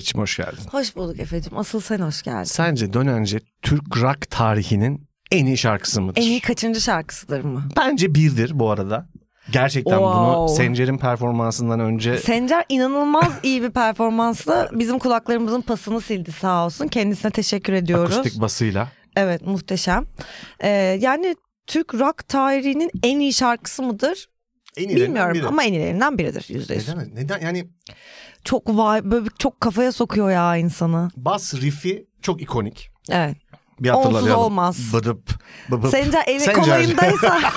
Meriç'im hoş geldin. Hoş bulduk Efe'cim. Asıl sen hoş geldin. Sence dönence Türk rock tarihinin en iyi şarkısı mıdır? En iyi kaçıncı şarkısıdır mı? Bence birdir bu arada. Gerçekten bunu Wow. Sencer'in performansından önce Sencer inanılmaz iyi bir performansla bizim kulaklarımızın pasını sildi sağ olsun. Kendisine teşekkür ediyoruz. akustik basıyla. Evet muhteşem. Ee, yani Türk rock tarihinin en iyi şarkısı mıdır? En Bilmiyorum biri. ama en iyilerinden biridir yüzde yüz. Neden? Neden? Yani Çok vay böyle çok kafaya sokuyor ya insanı. bas riff'i çok ikonik. Evet. Bir Onsuz hatırlayalım. olmaz. Bıdıp, bıbıp. Sencer eli Sencer. kolayındaysa.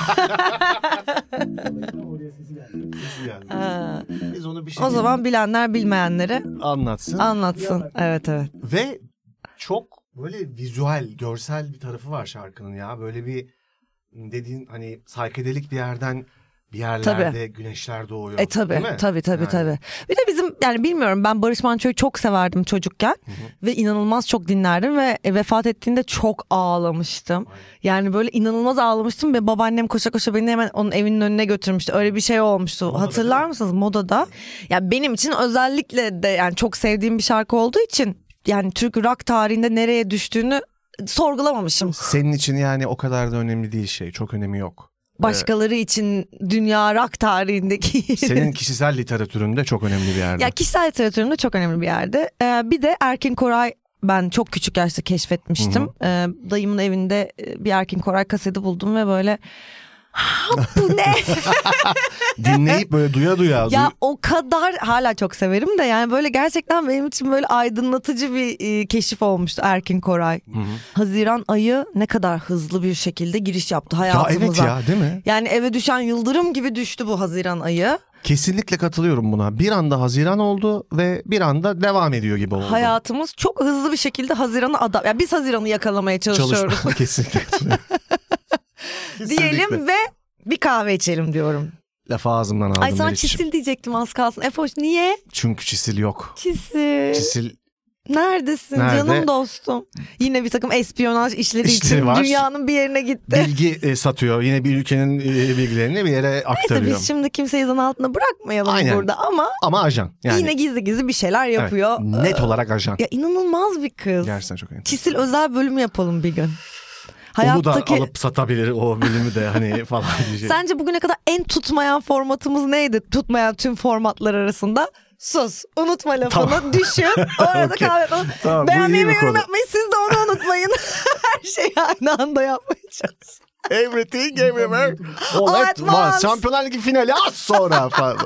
Ha, Biz onu bir şey o zaman bilenler bilmeyenlere anlatsın. anlatsın. Evet evet. Ve çok böyle vizüel, görsel bir tarafı var şarkının ya. Böyle bir dediğin hani saykedelik bir yerden bir yerlerde güneşler doğuyor. E tabi Değil mi? tabi tabi Yani. tabi. Bir de bizim yani bilmiyorum ben Barış Manço'yu çok severdim çocukken ve inanılmaz çok dinlerdim ve e, vefat ettiğinde çok ağlamıştım. Yani böyle inanılmaz ağlamıştım ve babaannem koşa koşa beni hemen onun evinin önüne götürmüştü. Öyle bir şey olmuştu. Modada Hatırlar değil mısınız modada? Ya benim için özellikle de yani çok sevdiğim bir şarkı olduğu için yani Türk rock tarihinde nereye düştüğünü sorgulamamışım. Senin için yani o kadar da önemli değil şey. Çok önemi yok. Başkaları için dünya rock tarihindeki Senin kişisel literatüründe çok önemli bir yerde. Ya kişisel literatürümde çok önemli bir yerde. Ee, bir de Erkin Koray ben çok küçük yaşta keşfetmiştim. Ee, dayımın evinde e, bir Erkin Koray kaseti buldum ve böyle "Ha, bu ne? Dinleyip böyle duya duya. ya o kadar hala çok severim de yani böyle gerçekten benim için böyle aydınlatıcı bir e, keşif olmuştu Erkin Koray. Haziran ayı ne kadar hızlı bir şekilde giriş yaptı ya hayatımıza. evet ya değil mi? Yani eve düşen yıldırım gibi düştü bu Haziran ayı. Kesinlikle katılıyorum buna. Bir anda Haziran oldu ve bir anda devam ediyor gibi oldu. Hayatımız çok hızlı bir şekilde Haziran'a adam. Yani biz Haziran'ı yakalamaya çalışıyoruz Çalışma kesinlikle. diyelim ve bir kahve içelim diyorum. Lafı ağzımdan aldım Ay sana Meriç'ciğim. çisil diyecektim az kalsın. Efoş niye? Çünkü çisil yok. Çisil. Çisil Neredesin Nerede? canım dostum? Yine bir takım espiyonaj işleri İşleri için var. dünyanın bir yerine gitti. bilgi e, satıyor. Yine bir ülkenin e, bilgilerini bir yere Neyse aktarıyor. biz şimdi kimseyi zan altına bırakmayalım Aynen. burada ama Ama ajan. Yani yine gizli gizli bir şeyler evet, yapıyor. net olarak ajan. Ya inanılmaz bir kız. Gerçekten çok enteresan. Çisil özel bölümü yapalım bir gün. Onu da Hayattaki alıp satabilir o bölümü de hani falan diyecek. Sence bugüne kadar en tutmayan formatımız neydi? Tutmayan tüm formatlar arasında. Sus. Unutma lafını. Tamam. Düşün. O arada Okey. kahve falan. Tamam, Beğenmeyi ve yorum yapmayı siz de onu unutmayın. Her şeyi aynı anda yapmaya çalışın. Everything everywhere. All at once. Şampiyonlar Ligi finali az sonra falan.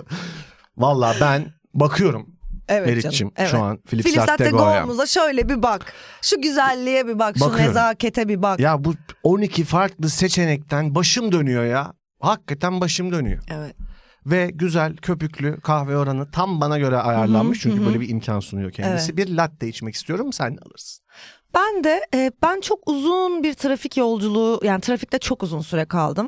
Valla ben bakıyorum Evet Meriç'cim canım. Evet. şu an Philips, Philips şöyle bir bak. Şu güzelliğe bir bak. Şu Bakıyorum. nezakete bir bak. Ya bu 12 farklı seçenekten başım dönüyor ya. Hakikaten başım dönüyor. Evet. Ve güzel köpüklü kahve oranı tam bana göre ayarlanmış. Çünkü böyle bir imkan sunuyor kendisi. Bir latte içmek istiyorum sen de alırsın. Ben de e, ben çok uzun bir trafik yolculuğu yani trafikte çok uzun süre kaldım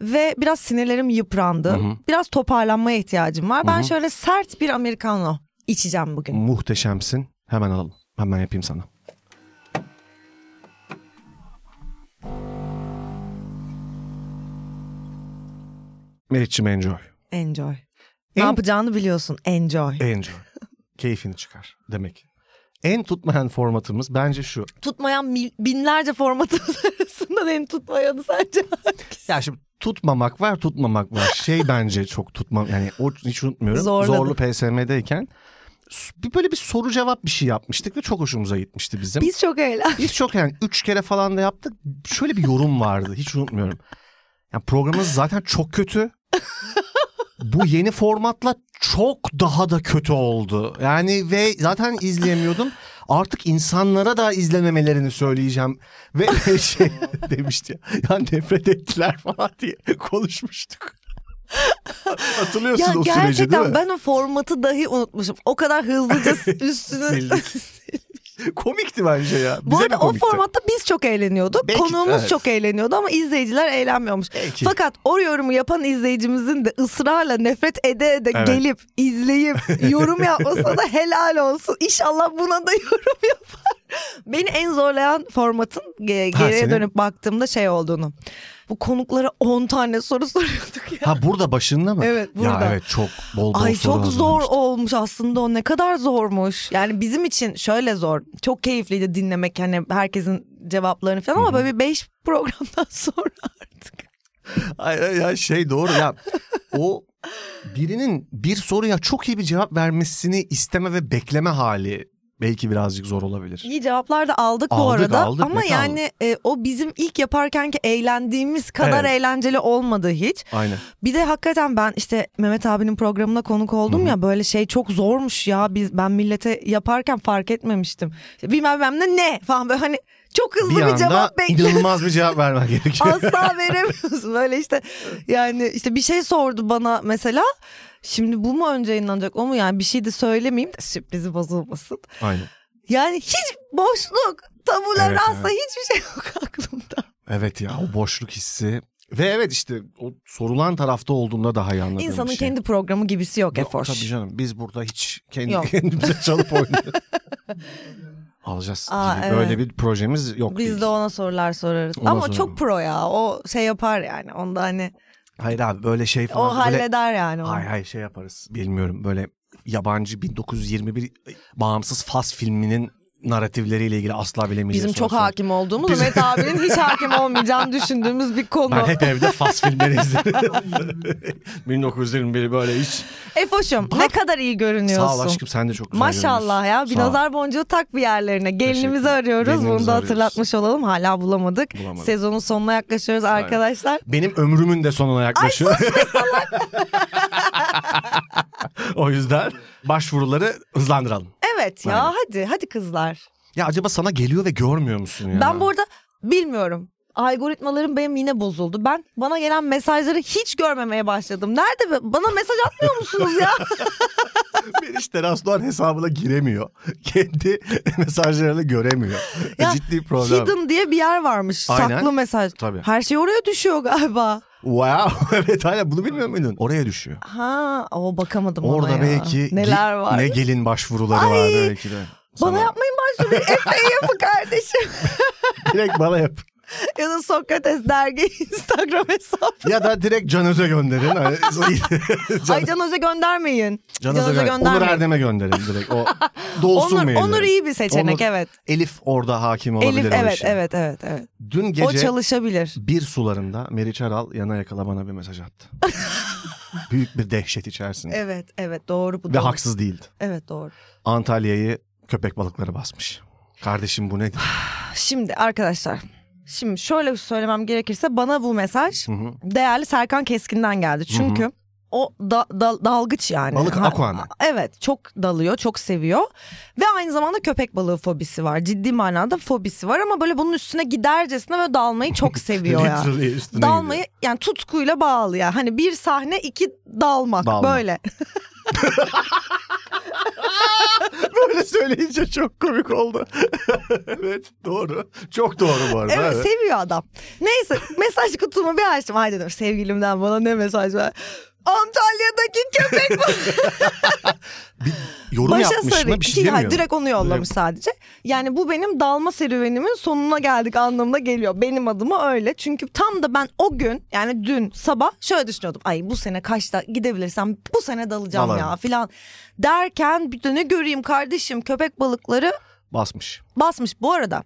ve biraz sinirlerim yıprandı. Hı hı. Biraz toparlanmaya ihtiyacım var. Ben hı. şöyle sert bir americano içeceğim bugün. Muhteşemsin. Hemen alalım. Hemen yapayım sana. Meriç'cim enjoy. Enjoy. Ne En- yapacağını biliyorsun. Enjoy. Enjoy. Keyfini çıkar demek. En tutmayan formatımız bence şu. Tutmayan binlerce formatımız arasında en tutmayanı sence hangisi? Ya şimdi tutmamak var tutmamak var. Şey bence çok tutmam yani o hiç unutmuyorum. Zorladı. Zorlu PSM'deyken bir böyle bir soru cevap bir şey yapmıştık ve çok hoşumuza gitmişti bizim. Biz çok eğlendik. Biz çok yani üç kere falan da yaptık. Şöyle bir yorum vardı hiç unutmuyorum. Yani programımız zaten çok kötü. Bu yeni formatla çok daha da kötü oldu. Yani ve zaten izleyemiyordum. Artık insanlara da izlememelerini söyleyeceğim. Ve şey demişti ya, ya nefret ettiler falan diye konuşmuştuk. Hatırlıyorsun Ya o süreci değil gerçekten mi? ben o formatı dahi unutmuşum. O kadar hızlıca üstünü... Sildik. Komikti bence ya. Bu Bize arada mi o formatta biz çok eğleniyorduk. Belki- Konuğumuz evet. çok eğleniyordu ama izleyiciler eğlenmiyormuş. Belki. Fakat o yorumu yapan izleyicimizin de ısrarla nefret ede ede Evet. gelip izleyip yorum yapmasına da helal olsun. İnşallah buna da yorum yapar. Beni en zorlayan formatın ge- Ha, geriye senin- dönüp baktığımda şey olduğunu. Bu konuklara 10 tane soru soruyorduk ya. Ha burada başında mı? Evet, burada. Ya evet çok bol bol Ay soru çok zor olmuş aslında o ne kadar zormuş. Yani bizim için şöyle zor. Çok keyifliydi dinlemek hani herkesin cevaplarını falan ama böyle bir 5 programdan sonra artık. Ay, ay, ay, şey doğru ya. O birinin bir soruya çok iyi bir cevap vermesini isteme ve bekleme hali belki birazcık zor olabilir. İyi cevaplar da aldık, bu Aldık, arada aldık, ama yani e, o bizim ilk yaparkenki eğlendiğimiz kadar Evet. eğlenceli olmadı hiç. Aynen. Bir de hakikaten ben işte Mehmet abinin programına konuk oldum ya böyle şey çok zormuş ya biz ben millete yaparken fark etmemiştim. İşte bilmem ben de ne falan böyle hani çok hızlı Bir bir, cevap bekliyorum. inanılmaz bir cevap vermen gerekiyor. Asla veremiyorsun böyle işte yani işte bir şey sordu bana mesela. Şimdi bu mu önce yayınlanacak o mu yani bir şey de söylemeyeyim de sürprizi bozulmasın. Aynen. Yani hiç boşluk, tabular Evet, asla hiçbir şey yok aklımda. Evet ya o boşluk hissi. Ve evet işte o sorulan tarafta olduğumda daha iyi anladığım İnsanın şey. kendi programı gibisi yok Efoş. Tabii canım biz burada hiç kendi Yok. kendimize çalıp oynuyoruz. Alacağız Aa, gibi evet. böyle bir projemiz yok Biz değil. de ona sorular sorarız. Ona Ama sorarım. çok pro ya. O şey yapar yani. Onda hani Hayır abi böyle şey o falan. böyle... halleder yani onu. Hay hay şey yaparız. Bilmiyorum böyle yabancı 1921 bağımsız Fas filminin naratifleriyle ilgili asla bilemeyeceğiz. Bizim çok sorusu. hakim olduğumuz Biz- Mehmet abinin hiç hakim olmayacağını düşündüğümüz bir konu. Ben hep evde Fas filmleri izledim. 1921 böyle hiç. Efoş'um ne kadar iyi görünüyorsun. Sağ ol aşkım sen de çok güzel Maşallah ya bir nazar boncuğu tak bir yerlerine. Gelinimizi arıyoruz. Gelinimizi Bunu da arıyoruz. hatırlatmış olalım. Hala bulamadık. Bulamadık. Sezonun sonuna yaklaşıyoruz arkadaşlar. Benim ömrümün de sonuna yaklaşıyor. o yüzden başvuruları hızlandıralım. Evet ya Aynen. hadi hadi kızlar. Ya acaba sana geliyor ve görmüyor musun ya? Ben bu arada bilmiyorum. Algoritmalarım benim yine bozuldu. Ben bana gelen mesajları hiç görmemeye başladım. Nerede be- bana mesaj atmıyor musunuz ya? Meriç Terasdoğan hesabına giremiyor. Kendi mesajlarını göremiyor. Ya, Ciddi problem. Hidden diye bir yer varmış. Aynen. Saklı mesaj. Tabii. Her şey oraya düşüyor galiba. Wow evet hala bunu bilmiyor muydun? Oraya düşüyor. Ha, o bakamadım Orada ona ya. belki neler var. ne gelin başvuruları Ay, var belki de. Bana Sana. yapmayın başvuru. Efe'yi yapın kardeşim. Direkt bana yap. ya da Sokrates dergi Instagram hesabı. Ya da direkt Can Öz'e gönderin. Hani- Can, Ay Can Öz'e göndermeyin. Can Öz'e gönder. Onur Erdem'e gönderin direkt. O dolsun Onur. Onur iyi bir seçenek Onur- evet. Elif orada hakim olabilir Elif o evet işe. evet evet evet. Dün O gece çalışabilir. bir sularında Meriç Aral yana yakala bana bir mesaj attı. Büyük bir dehşet içerisinde. Evet evet doğru bu Ve doğru. haksız değildi. Evet doğru. Antalya'yı köpek balıkları basmış. Kardeşim bu nedir? Şimdi arkadaşlar şimdi şöyle söylemem gerekirse bana bu mesaj Hı hı. değerli Serkan Keskin'den geldi. Çünkü o da, da- dalgıç yani. Balık aquaman. Evet çok dalıyor çok seviyor ve aynı zamanda köpek balığı fobisi var ciddi manada fobisi var ama böyle bunun üstüne gidercesine böyle dalmayı çok seviyor ya. Üstüne Dalmayı gidiyor. yani tutkuyla bağlı ya hani bir sahne iki dalmak Dalmak. böyle. Böyle söyleyince çok komik oldu. evet doğru. Çok doğru bu arada. Evet, evet. seviyor adam. Neyse mesaj kutumu bir açtım. Ay dedim sevgilimden bana ne mesaj var. Antalya'daki köpek Bir yorum başa yapmış sarı. mı bir şey Hayır, demiyor. direkt onu yollamış sadece. Yani bu benim dalma serüvenimin sonuna geldik anlamına geliyor. Benim adıma öyle. Çünkü tam da ben o gün yani dün sabah şöyle düşünüyordum. Ay bu sene kaçta gidebilirsem bu sene dalacağım Dalarım. ya filan. Derken bir de ne göreyim kardeşim köpek balıkları Basmış. basmış. Bu arada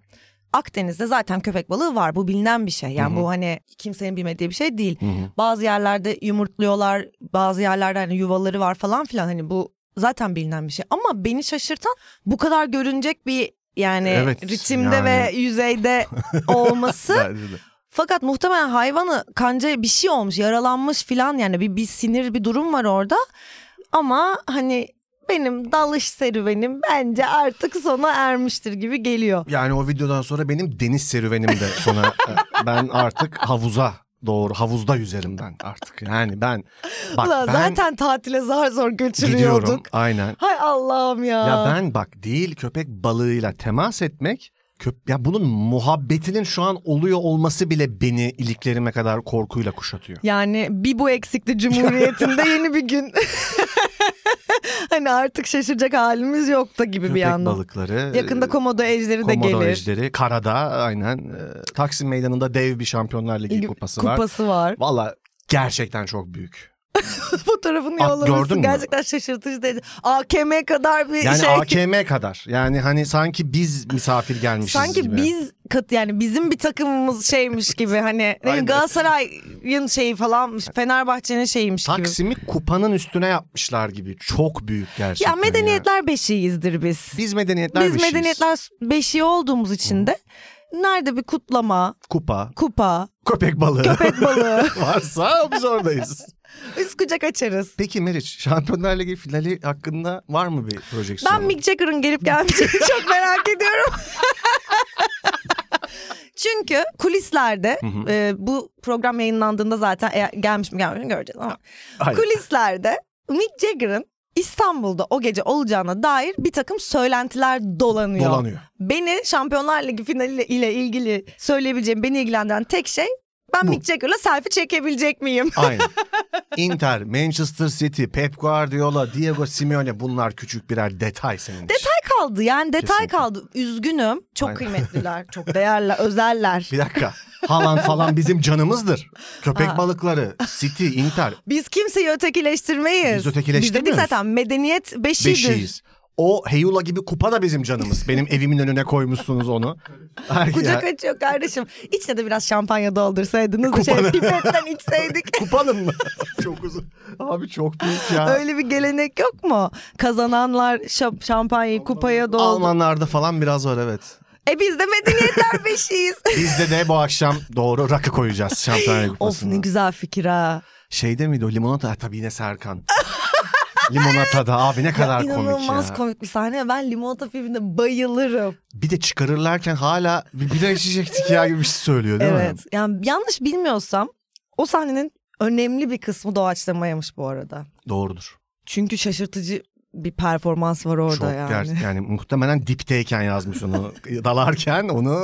Akdeniz'de zaten köpek balığı var. Bu bilinen bir şey. Yani bu hani kimsenin bilmediği bir şey değil. Bazı yerlerde yumurtluyorlar. Bazı yerlerde hani yuvaları var falan filan. Hani bu zaten bilinen bir şey. Ama beni şaşırtan bu kadar görünecek bir yani Evet, ritimde yani. ve yüzeyde olması. Fakat muhtemelen hayvanı kanca bir şey olmuş, yaralanmış filan yani bir, bir sinir bir durum var orada. Ama hani benim dalış serüvenim bence artık sona ermiştir gibi geliyor. Yani o videodan sonra benim deniz serüvenim de sona e, ben artık havuza doğru havuzda yüzerim ben artık. Yani ben bak Ulan ben zaten tatile zar zor gidiyorum götürüyorduk. aynen. Hay Allah'ım ya. Ya ben bak değil köpek balığıyla temas etmek köp ya bunun muhabbetinin şu an oluyor olması bile beni iliklerime kadar korkuyla kuşatıyor. Yani bir bu eksikti Cumhuriyeti'nde yeni bir gün. hani artık şaşıracak halimiz yok da gibi bir Köpek yandan. balıkları. Yakında komodo ejderi de Komodo gelir. ejderi. Karada aynen. Ee, Taksim Meydanı'nda dev bir Şampiyonlar Ligi kupası var. Kupası var. Valla gerçekten çok büyük. Fotoğrafını mü? Gerçekten şaşırtıcı değil. AKM kadar bir Yani şey. AKM kadar. Yani hani sanki biz misafir gelmişiz Sanki gibi. biz kat yani bizim bir takımımız şeymiş gibi hani. Galatasaray'ın şeyi falanmış Fenerbahçe'nin şeymiş gibi. Taksim'i kupanın üstüne yapmışlar gibi. Çok büyük gerçekten. Ya medeniyetler beşiğiyizdir biz. Biz medeniyetler Biz beşiğiz. medeniyetler beşiği olduğumuz için de nerede bir kutlama, Kupa, kupa, köpek balığı köpek balığı varsa biz oradayız. biz kucak açarız. Peki Meriç, Şampiyonlar Ligi finali hakkında var mı bir projeksiyon? Ben Mick Jagger'ın gelip gelmeyeceğini çok merak ediyorum. Çünkü kulislerde e, bu program yayınlandığında zaten eğer gelmiş mi gelmemiş mi göreceğiz ama Hayır. kulislerde Mick Jagger'ın İstanbul'da o gece olacağına dair bir takım söylentiler dolanıyor. Dolanıyor. Beni Şampiyonlar Ligi finali ile ilgili söyleyebileceğim beni ilgilendiren tek şey ben Bu. Mick Jagger'la selfie çekebilecek miyim? Aynen. Inter, Manchester City, Pep Guardiola, Diego Simeone bunlar küçük birer detay senin için. Detay kaldı yani detay Kesinlikle. kaldı. Üzgünüm. Çok Aynen. kıymetliler. Çok değerli, özeller. Bir dakika. Haaland falan bizim canımızdır. Köpek Ha. balıkları, City, Inter Biz kimseyi ötekileştirmeyiz. Biz ötekileştirmiyoruz. Biz dedik zaten medeniyet beşiğidir. beşiğiz. O Heyula gibi kupa da bizim canımız. Benim evimin önüne koymuşsunuz onu. Kucak açıyor kardeşim. İçine de biraz şampanya doldursaydınız da şey pipetten içseydik. Kupanın mı? çok uzun. Abi çok büyük ya. Öyle bir gelenek yok mu? Kazananlar şampanyayı kupaya doldu. Almanlarda falan biraz var evet. E biz de medeniyetler beşiğiz. Bizde de bu akşam doğru rakı koyacağız Şampiyonlar Ligi of kupasına. ne güzel fikir ha. Şeyde miydi o limonata? Ha, tabii yine Serkan. Limonatada abi ne kadar Ya komik inanılmaz ya. komik bir sahne. Ben limonata filminde bayılırım. Bir de çıkarırlarken hala bir bira içecektik ya gibi bir şey söylüyor değil mi? evet. Yani yanlış bilmiyorsam o sahnenin önemli bir kısmı doğaçlamaymış bu arada. Doğrudur. Çünkü şaşırtıcı bir performans var orada Çok yani. ger- yani muhtemelen dipteyken yazmış onu. Dalarken onu.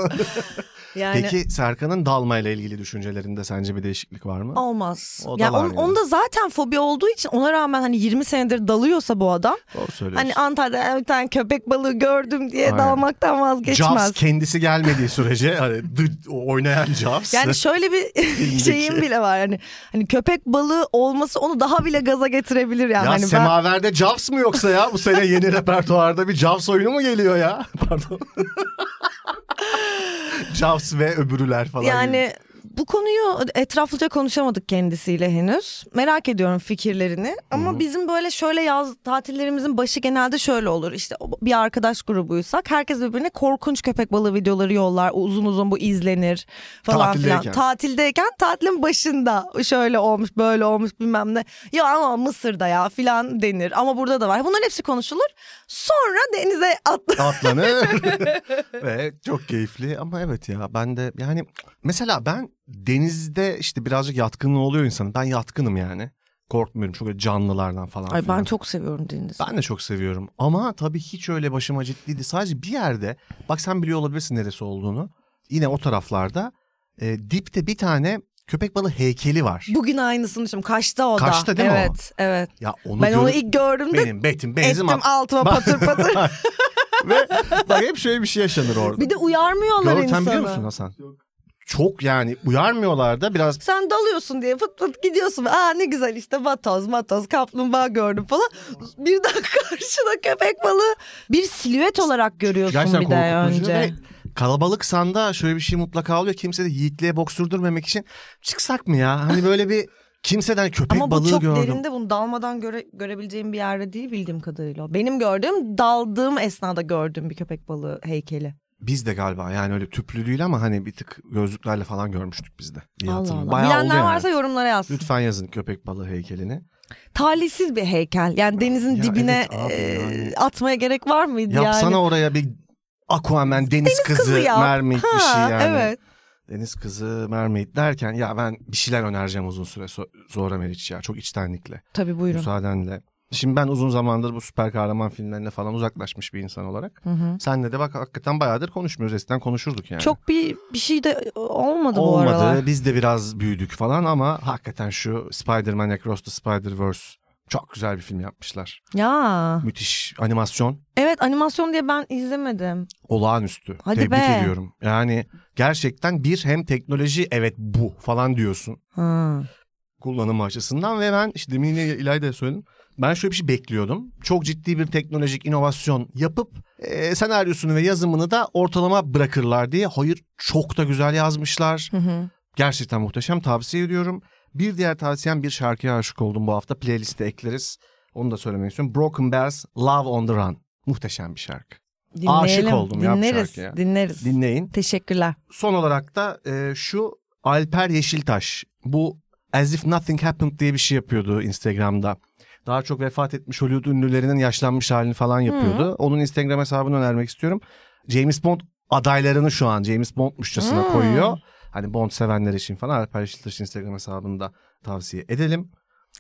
yani Peki Serkan'ın dalmayla ilgili düşüncelerinde sence bir değişiklik var mı? olmaz. O da ya var on, yani. onda zaten fobi olduğu için ona rağmen hani 20 senedir dalıyorsa bu adam Doğru söylüyorsun. hani Antalya'da bir tane köpek balığı gördüm diye Aynen. dalmaktan vazgeçmez. Jaws kendisi gelmediği sürece hani oynayan Jaws. Yani şöyle bir şeyim bile var hani hani köpek balığı olması onu daha bile gaza getirebilir yani. ya hani ben- Semaver'de Jaws mı yoksa ya? Bu sene yeni repertuarda bir Jaws oyunu mu geliyor ya? Pardon. Jaws ve öbürüler falan. gibi. Bu konuyu etraflıca konuşamadık kendisiyle henüz. Merak ediyorum fikirlerini. Ama bizim böyle şöyle yaz tatillerimizin başı genelde şöyle olur. İşte bir arkadaş grubuysak herkes birbirine korkunç köpek balığı videoları yollar. Uzun uzun bu izlenir falan filan. Tatildeyken. Tatilin başında şöyle olmuş böyle olmuş bilmem ne. Ya ama Mısır'da ya filan denir. Ama burada da var. Bunların hepsi konuşulur. Sonra denize atla. atlanır ve çok keyifli ama evet ya ben de yani mesela ben denizde işte birazcık yatkınlığı oluyor insanın ben yatkınım yani korkmuyorum çok öyle canlılardan falan Ay filan. ben çok seviyorum denizi. Ben de çok seviyorum ama tabii hiç öyle başıma ciddiydi sadece bir yerde bak sen biliyor olabilirsin neresi olduğunu yine o taraflarda e, dipte bir tane köpek balığı heykeli var. Bugün aynısını düşündüm. Kaçta o da. Kaçta değil mi o? evet, Evet. Ya onu Ben onu görüp ilk gördüğümde benim betim benzim ettim at- altıma patır patır. ve bak hep şöyle bir şey yaşanır orada. bir de uyarmıyorlar Gör, insanı. sen biliyor musun Hasan? Çok yani uyarmıyorlar da biraz Sen dalıyorsun diye fıt fıt gidiyorsun. Aa ne güzel işte vatoz matoz kaplumbağa gördüm falan. Birden karşına köpek balığı bir silüet olarak görüyorsun gerçekten bir de önce. ve kalabalık sanda şöyle bir şey mutlaka oluyor. Kimse de yiğitliğe boks sürdürmemek için çıksak mı ya? Hani böyle bir kimseden köpek Ama bu balığı çok gördüm. derinde bunu dalmadan göre, görebileceğim bir yerde değil bildiğim kadarıyla. Benim gördüğüm daldığım esnada gördüğüm bir köpek balığı heykeli. Biz de galiba yani öyle tüplü değil ama hani bir tık gözlüklerle falan görmüştük biz de. Allah hatırlıyorum. Allah. Bayağı oldu Bilenler yani. varsa yorumlara yazsın. Lütfen yazın köpek balığı heykelini. talihsiz bir heykel. Yani denizin Ya dibine evet abi, e, yani. atmaya gerek var mıydı Yapsana yani? oraya bir Aquaman, deniz, kızı, yap. mermaid bir şey Ha, yani. Evet. Deniz kızı, mermaid derken ya ben bir şeyler önereceğim uzun süre so- sonra Meriç ya. Çok içtenlikle, Tabii buyurun. müsaadenle. Şimdi ben uzun zamandır bu süper kahraman filmlerine falan uzaklaşmış bir insan olarak. Hı hı. Senle de bak hakikaten bayağıdır konuşmuyoruz. Eskiden konuşurduk yani. Çok bir bir şey de olmadı, bu Olmadı. aralar. Biz de biraz büyüdük falan ama hakikaten şu Spider-Man Across the Spider-Verse Çok güzel bir film yapmışlar. Ya. Müthiş animasyon. Evet animasyon diye ben izlemedim. Olağanüstü. Hadi Tebrik be. ediyorum. Yani gerçekten bir hem teknoloji evet bu falan diyorsun Ha. kullanımı açısından ve ben işte demin yine İlayda'ya söyledim. Ben şöyle bir şey bekliyordum. Çok ciddi bir teknolojik inovasyon yapıp e, senaryosunu ve yazımını da ortalama bırakırlar diye. Hayır çok da güzel yazmışlar. Hı hı. Gerçekten muhteşem tavsiye ediyorum. Bir diğer tavsiyem bir şarkıya aşık oldum bu hafta. Playlist'e ekleriz. Onu da söylemek istiyorum. Broken Bells Love on the Run. Muhteşem bir şarkı. Aşık oldum ya bu dinleriz, şarkıya. Dinleriz. Dinleyin. Teşekkürler. Son olarak da e, şu Alper Yeşiltaş. Bu As If Nothing Happened diye bir şey yapıyordu Instagram'da. Daha çok vefat etmiş Hollywood ünlülerinin yaşlanmış halini falan yapıyordu. Onun Instagram hesabını önermek istiyorum. James Bond adaylarını şu an James Bond'muşçasına Hmm. koyuyor. Hani Bond sevenler için falan Alper Yeşiltaş'ın Instagram hesabını da tavsiye edelim.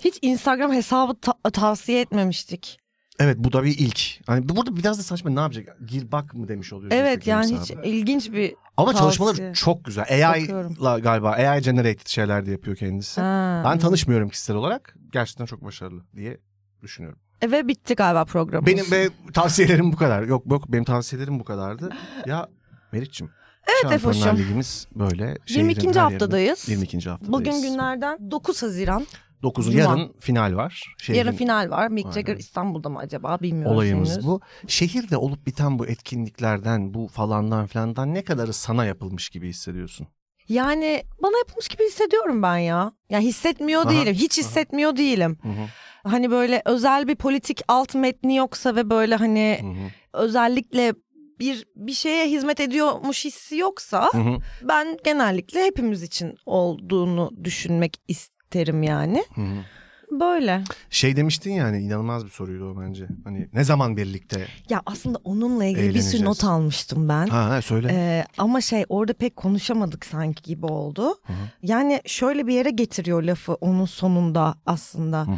Hiç Instagram hesabı ta- tavsiye etmemiştik. Evet bu da bir ilk. Hani bu- burada biraz da saçma ne yapacak? Gir bak mı demiş oluyor. Evet yani hiç hesabı. ilginç bir Ama tavsiye. çalışmaları çok güzel. AI'la galiba AI generated şeyler de yapıyor kendisi. Ha. Ben tanışmıyorum kişisel olarak. Gerçekten çok başarılı diye düşünüyorum. E, Ve bitti galiba programımız. Benim ve tavsiyelerim bu kadar. Yok yok benim tavsiyelerim bu kadardı. Ya Meriç'im. Evet Efoş'um. Ligimiz böyle. şehrin 22. her yerinde. haftadayız. 22. haftadayız. Bugün günlerden 9 Haziran. 9. Cuma. yarın final var. Şehrin Yarın final var. Mick Jagger Aynen. İstanbul'da mı acaba bilmiyorum Olayımız henüz. bu. Şehirde olup biten bu etkinliklerden, bu falandan filandan ne kadarı sana yapılmış gibi hissediyorsun? Yani bana yapılmış gibi hissediyorum ben ya. Ya hissetmiyor Aha, değilim. Hiç aha. hissetmiyor değilim. Hı hı, Hani böyle özel bir politik alt metni yoksa ve böyle hani hı hı, özellikle bir bir şeye hizmet ediyormuş hissi yoksa hı hı, ben genellikle hepimiz için olduğunu düşünmek isterim yani. hı hı. Böyle. Şey demiştin yani inanılmaz bir soruydu o bence. Hani ne zaman birlikte? Ya aslında onunla ilgili bir sürü not almıştım ben. Ha, ha söyle. Ee, ama şey orada pek konuşamadık sanki gibi oldu. Hı hı, Yani şöyle bir yere getiriyor lafı onun sonunda aslında. hı hı.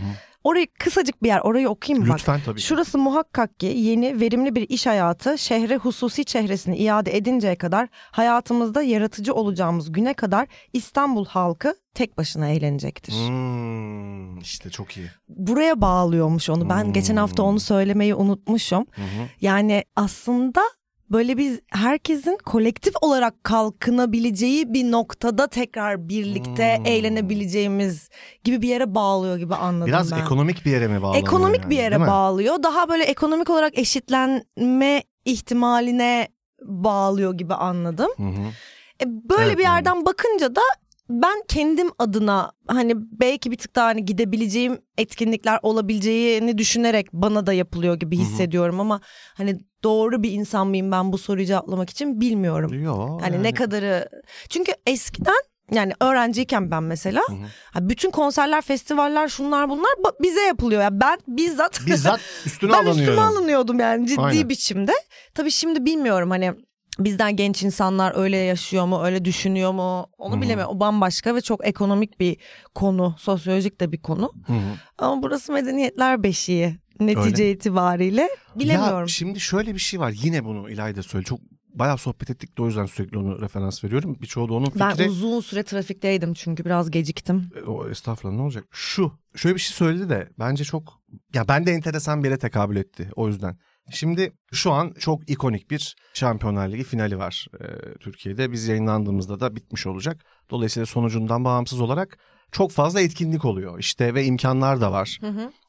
Orayı kısacık bir yer orayı okuyayım mı bak. Lütfen tabii. Şurası muhakkak ki yeni verimli bir iş hayatı şehre hususi çehresini iade edinceye kadar hayatımızda yaratıcı olacağımız güne kadar İstanbul halkı tek başına eğlenecektir. Hmm, işte çok iyi. Buraya bağlıyormuş onu. Ben Hmm. geçen hafta onu söylemeyi unutmuşum. Hı. Yani aslında böyle biz herkesin kolektif olarak kalkınabileceği bir noktada tekrar birlikte Hmm. eğlenebileceğimiz gibi bir yere bağlıyor gibi anladım Biraz ben. ekonomik bir yere mi bağlanıyor? ekonomik yani, bir yere bağlıyor. Daha böyle ekonomik olarak eşitlenme ihtimaline bağlıyor gibi anladım. Hı hı. E, böyle Evet, bir yerden bakınca da ben kendim adına hani belki bir tık daha hani gidebileceğim etkinlikler olabileceğini düşünerek bana da yapılıyor gibi hissediyorum ama hani doğru bir insan mıyım ben bu soruyu cevaplamak için bilmiyorum. Yo, Hani yani. ne kadarı çünkü eskiden yani öğrenciyken ben mesela Hı hı. ha, bütün konserler, festivaller, şunlar bunlar bize yapılıyor. Yani ben bizzat Bizzat üstüne ben alınıyorum. üstüme alınıyordum yani ciddi Aynen. biçimde. Tabii şimdi bilmiyorum hani bizden genç insanlar öyle yaşıyor mu, öyle düşünüyor mu onu hı. bilemiyorum. O bambaşka ve çok ekonomik bir konu, sosyolojik de bir konu. Hı. Ama burası medeniyetler beşiği netice Öyle. itibariyle bilemiyorum. Ya şimdi şöyle bir şey var. Yine bunu İlayda söyle. Çok bayağı sohbet ettik de o yüzden sürekli onu referans veriyorum. Birçoğu da onun fikri. ben uzun süre trafikteydim çünkü biraz geciktim. E, O estağfurullah ne olacak? Şu şöyle bir şey söyledi de bence çok ya ben de enteresan bir yere tekabül etti o yüzden. Şimdi şu an çok ikonik bir Şampiyonlar Ligi finali var e, Türkiye'de. Biz yayınlandığımızda da bitmiş olacak. Dolayısıyla sonucundan bağımsız olarak çok fazla etkinlik oluyor işte ve imkanlar da var.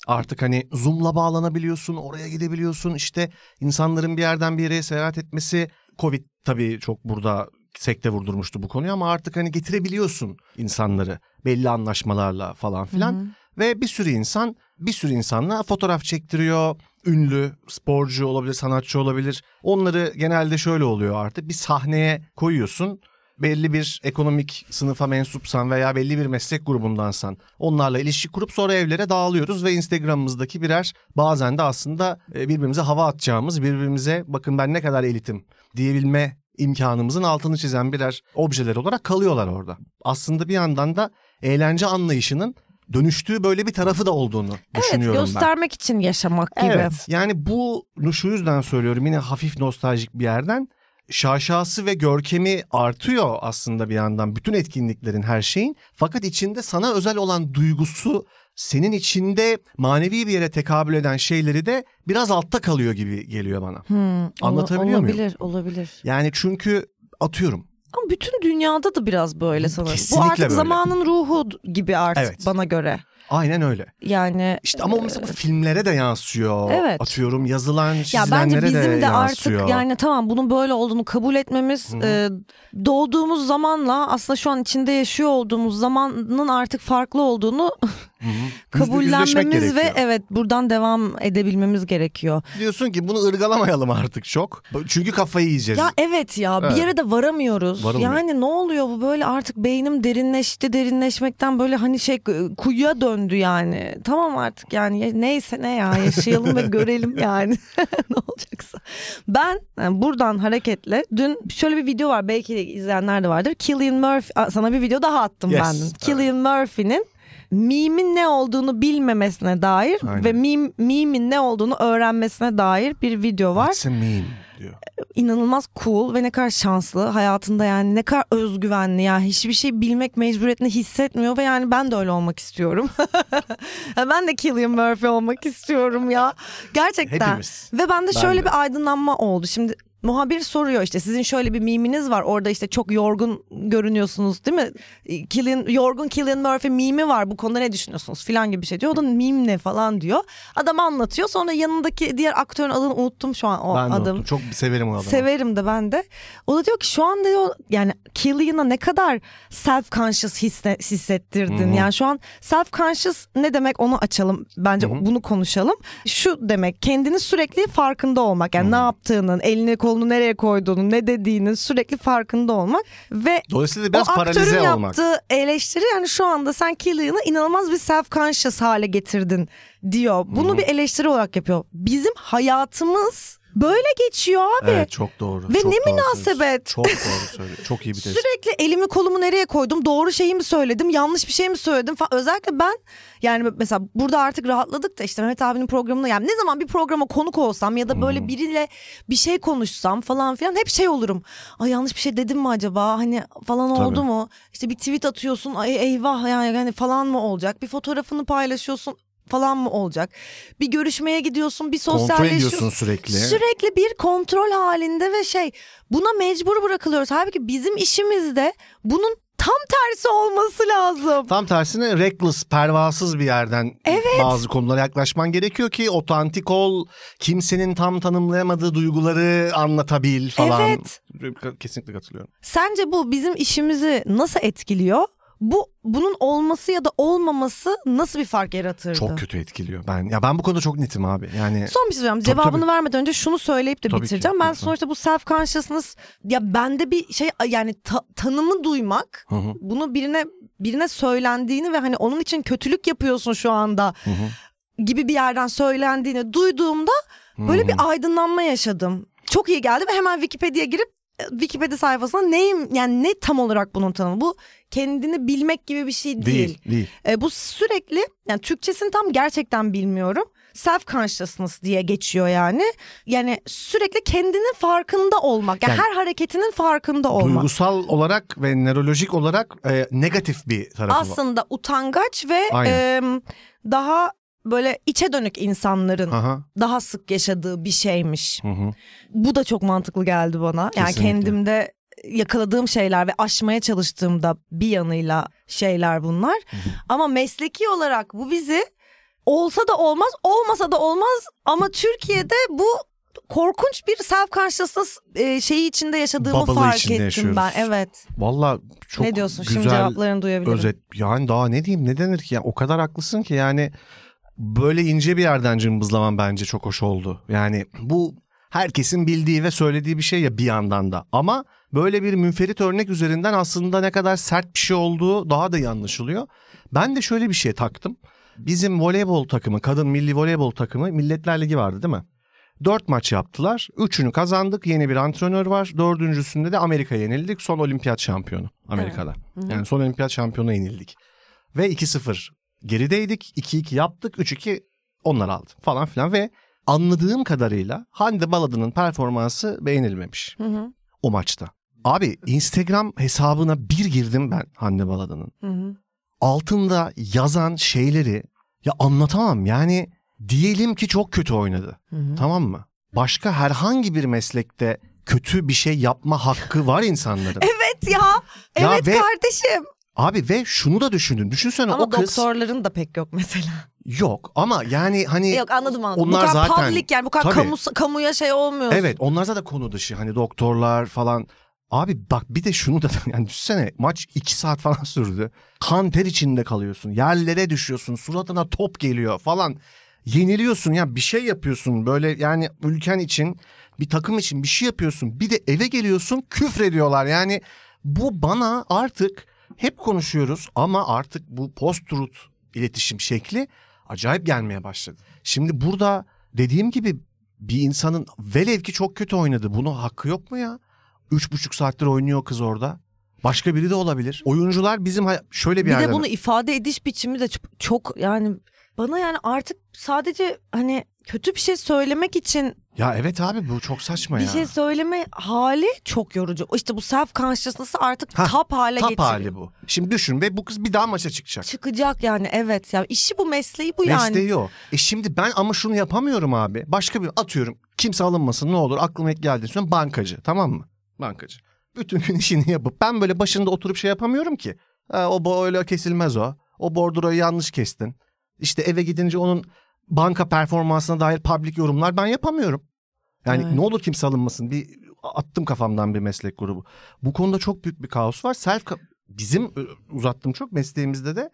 Artık hani Zoom'la bağlanabiliyorsun, oraya gidebiliyorsun. İşte insanların bir yerden bir yere seyahat etmesi Covid tabii çok burada sekte vurdurmuştu bu konuyu ama artık hani getirebiliyorsun insanları belli anlaşmalarla falan filan. Ve bir sürü insan bir sürü insanla fotoğraf çektiriyor. Ünlü, sporcu olabilir, sanatçı olabilir. Onları genelde şöyle oluyor artık. Bir sahneye koyuyorsun. Belli bir ekonomik sınıfa mensupsan veya belli bir meslek grubundansan onlarla ilişki kurup sonra evlere dağılıyoruz ve Instagram'ımızdaki birer bazen de aslında e, birbirimize hava atacağımız, birbirimize bakın ben ne kadar elitim diyebilme imkanımızın altını çizen birer objeler olarak kalıyorlar orada. Aslında bir yandan da eğlence anlayışının dönüştüğü böyle bir tarafı da olduğunu Evet düşünüyorum ben. göstermek için yaşamak gibi. Evet. Yani bu şu yüzden söylüyorum yine hafif nostaljik bir yerden. Şaşası ve görkemi artıyor aslında bir yandan bütün etkinliklerin her şeyin. Fakat içinde sana özel olan duygusu senin içinde manevi bir yere tekabül eden şeyleri de biraz altta kalıyor gibi geliyor bana. Hmm, Anlatabiliyor muyum? olabilir, Olabilir, Yani çünkü atıyorum Ama bütün dünyada da biraz böyle sanırım. Kesinlikle Bu artık böyle. zamanın ruhu gibi artık Evet. bana göre. aynen öyle. Yani İşte ama o mesela bu filmlere de yansıyor. Evet. Atıyorum yazılan ya çizilenlere bence bizim de, de, yansıyor. artık yani tamam bunun böyle olduğunu kabul etmemiz e, doğduğumuz zamanla aslında şu an içinde yaşıyor olduğumuz zamanın artık farklı olduğunu Hı hı. Kabullenmemiz ve evet buradan devam edebilmemiz gerekiyor. Diyorsun ki bunu ırgalamayalım artık çok. Çünkü kafayı yiyeceğiz. Ya evet ya Evet. bir yere de varamıyoruz. Varamıyor. Yani ne oluyor bu böyle artık beynim derinleşti derinleşmekten böyle hani şey kuyuya döndü yani. Tamam artık yani ya- neyse ne ya yaşayalım ve görelim yani ne olacaksa. Ben yani buradan hareketle dün şöyle bir video var belki izleyenler de vardır. Killian Murphy sana bir video daha attım Yes, ben. dün. evet. Killian Murphy'nin meme'in ne olduğunu bilmemesine dair Aynen. ve meme, meme'in ne olduğunu öğrenmesine dair bir video var It's a meme diyor. inanılmaz cool ve ne kadar şanslı hayatında yani ne kadar özgüvenli ya hiçbir şey bilmek mecburiyetini hissetmiyor ve yani ben de öyle olmak istiyorum. ben de Killian Murphy olmak istiyorum ya gerçekten. Hepimiz. Ve bende Ben şöyle de. bir aydınlanma oldu. Şimdi muhabir soruyor işte sizin şöyle bir miminiz var orada işte çok yorgun görünüyorsunuz değil mi? Killian, yorgun Killian Murphy mimi var bu konuda ne düşünüyorsunuz filan gibi bir şey diyor. O da mim ne falan diyor. Adam anlatıyor sonra yanındaki diğer aktörün adını unuttum şu an o ben de adamı. unuttum. Çok severim o adamı. Severim de ben de. O da diyor ki şu an diyor yani Killian'a ne kadar self conscious hisse, hissettirdin. Hı hı. Yani şu an self conscious ne demek onu açalım. Bence Hı hı. bunu konuşalım. Şu demek kendini sürekli farkında olmak. Yani Hı. ne yaptığının, elini kolunu nereye koyduğunu, ne dediğinin sürekli farkında olmak ve Dolayısıyla biraz o paralize aktörün olmak. yaptığı eleştiri yani şu anda sen Killian'ı inanılmaz bir self conscious hale getirdin diyor. Bunu hı. bir eleştiri olarak yapıyor. Bizim hayatımız böyle geçiyor abi. Evet çok doğru. Ve çok ne doğru münasebet. söylüyorsun. Çok doğru söylüyor. Çok iyi bir tespit. Sürekli elimi kolumu nereye koydum? Doğru şeyi mi söyledim? Yanlış bir şey mi söyledim? Falan. Özellikle ben yani mesela burada artık rahatladık da işte Mehmet abinin programına yani ne zaman bir programa konuk olsam ya da böyle Hmm. biriyle bir şey konuşsam falan filan hep şey olurum. Ay yanlış bir şey dedim mi acaba? Hani falan Tabii. oldu mu? İşte bir tweet atıyorsun. Ay eyvah yani yani falan mı olacak? Bir fotoğrafını paylaşıyorsun falan mı olacak? Bir görüşmeye gidiyorsun, bir Kontrol sosyalleşiyorsun. ediyorsun sürekli. Sürekli bir kontrol halinde ve şey buna mecbur bırakılıyoruz. Halbuki bizim işimizde bunun tam tersi olması lazım. Tam tersine reckless, pervasız bir yerden bazı konulara yaklaşman gerekiyor ki otantik ol, kimsenin tam tanımlayamadığı duyguları anlatabil falan. Evet. Kesinlikle katılıyorum. Sence bu bizim işimizi nasıl etkiliyor? Bu bunun olması ya da olmaması nasıl bir fark yaratırdı? Çok kötü etkiliyor. Ben ya ben bu konuda çok netim abi. Yani Son bir şey söyleyeceğim. Tabii, Cevabını tabii. vermeden önce şunu söyleyip de Tabii ki, bitireceğim. ben lütfen. sonuçta bu self consciousness ya bende bir şey yani ta- tanımı duymak, Hı hı, bunu birine birine söylendiğini ve hani onun için kötülük yapıyorsun şu anda hı hı. gibi bir yerden söylendiğini duyduğumda böyle Hı bir hı. aydınlanma yaşadım. Çok iyi geldi ve hemen Wikipedia'ya girip Wikipedia sayfasına neyim yani ne tam olarak bunun tanımı? Bu kendini bilmek gibi bir şey değil. değil, değil. E, bu sürekli yani Türkçesini tam gerçekten bilmiyorum. Self consciousness diye geçiyor yani. Yani sürekli kendinin farkında olmak. Yani, Yani- her hareketinin farkında olmak. Duygusal olarak ve nörolojik olarak e, negatif bir tarafı var. Aslında utangaç ve Aynen. e, daha böyle içe dönük insanların Aha. daha sık yaşadığı bir şeymiş. Hı hı. Bu da çok mantıklı geldi bana. Yani Kesinlikle. kendimde yakaladığım şeyler ve aşmaya çalıştığımda bir yanıyla şeyler bunlar. Ama mesleki olarak bu bizi olsa da olmaz, olmasa da olmaz ama Türkiye'de bu korkunç bir self consciousness e, şeyi içinde yaşadığımı Bubble'ı fark içinde ettim yaşıyoruz. ben. Evet. Valla çok ne diyorsun? güzel Şimdi cevaplarını duyabilirim. özet. Yani daha ne diyeyim ne denir ki? Yani o kadar haklısın ki yani böyle ince bir yerden cımbızlaman bence çok hoş oldu. Yani bu herkesin bildiği ve söylediği bir şey ya bir yandan da. Ama böyle bir münferit örnek üzerinden aslında ne kadar sert bir şey olduğu daha da iyi anlaşılıyor. Ben de şöyle bir şey taktım. Bizim voleybol takımı, kadın milli voleybol takımı Milletler Ligi vardı değil mi? Dört maç yaptılar. Üçünü kazandık. Yeni bir antrenör var. Dördüncüsünde de Amerika yenildik. Son olimpiyat şampiyonu Amerika'da. Yani son olimpiyat şampiyonu yenildik. Ve 2-0 gerideydik. 2-2 yaptık. 3-2 onlar aldı falan filan. Ve anladığım kadarıyla Hande Baladı'nın performansı beğenilmemiş Hı hı, o maçta. Abi Instagram hesabına bir girdim ben Hande Baladı'nın. hı hı. Altında yazan şeyleri Ya anlatamam yani diyelim ki çok kötü oynadı. Hı hı. Tamam mı? Başka herhangi bir meslekte kötü bir şey yapma hakkı var insanların. Evet ya. Ya Evet ve- kardeşim. Abi ve şunu da düşündün. Düşünsene Ama o kız doktorların da pek yok mesela. yok ama yani hani Yok anladım anladım. Onlar bu kadar zaten- public yani bu kadar Tabii. kamu, kamuya şey olmuyor. evet onlar zaten konu dışı hani doktorlar falan. Abi bak bir de şunu da yani düşünsene maç iki saat falan sürdü. Kan ter içinde kalıyorsun. Yerlere düşüyorsun. Suratına top geliyor falan. Yeniliyorsun ya bir şey yapıyorsun böyle yani ülken için bir takım için bir şey yapıyorsun. Bir de eve geliyorsun küfrediyorlar. Yani bu bana artık hep konuşuyoruz ama artık bu post-truth iletişim şekli acayip gelmeye başladı. Şimdi burada dediğim gibi bir insanın velev ki çok kötü oynadı. Bunun hakkı yok mu ya? Üç buçuk saattir oynuyor kız orada. Başka biri de olabilir. Oyuncular bizim şöyle bir, Bir yerden... de bunu ifade ediş biçimi de çok yani bana yani artık sadece hani kötü bir şey söylemek için Ya evet abi bu çok saçma bir ya. şey söyleme hali çok yorucu. İşte bu self consciousness'ı artık Hah, tap hale Tap getiriyor. hali bu. Şimdi düşün ve bu kız bir daha maça çıkacak. Çıkacak yani evet ya işi bu mesleği bu yani. Mesleği o. E şimdi ben ama şunu yapamıyorum abi. Başka bir atıyorum kimse alınmasın ne olur aklıma ilk geldi. Sonra bankacı tamam mı? Bankacı. Bütün gün işini yapıp ben böyle başında oturup şey yapamıyorum ki. Ha, o öyle kesilmez o. O bordroyu yanlış kestin. İşte eve gidince onun banka performansına dair public yorumlar ben yapamıyorum. Yani Evet. ne olur kimse alınmasın. Bir attım kafamdan bir meslek grubu. Bu konuda çok büyük bir kaos var. Self bizim uzattığım çok mesleğimizde de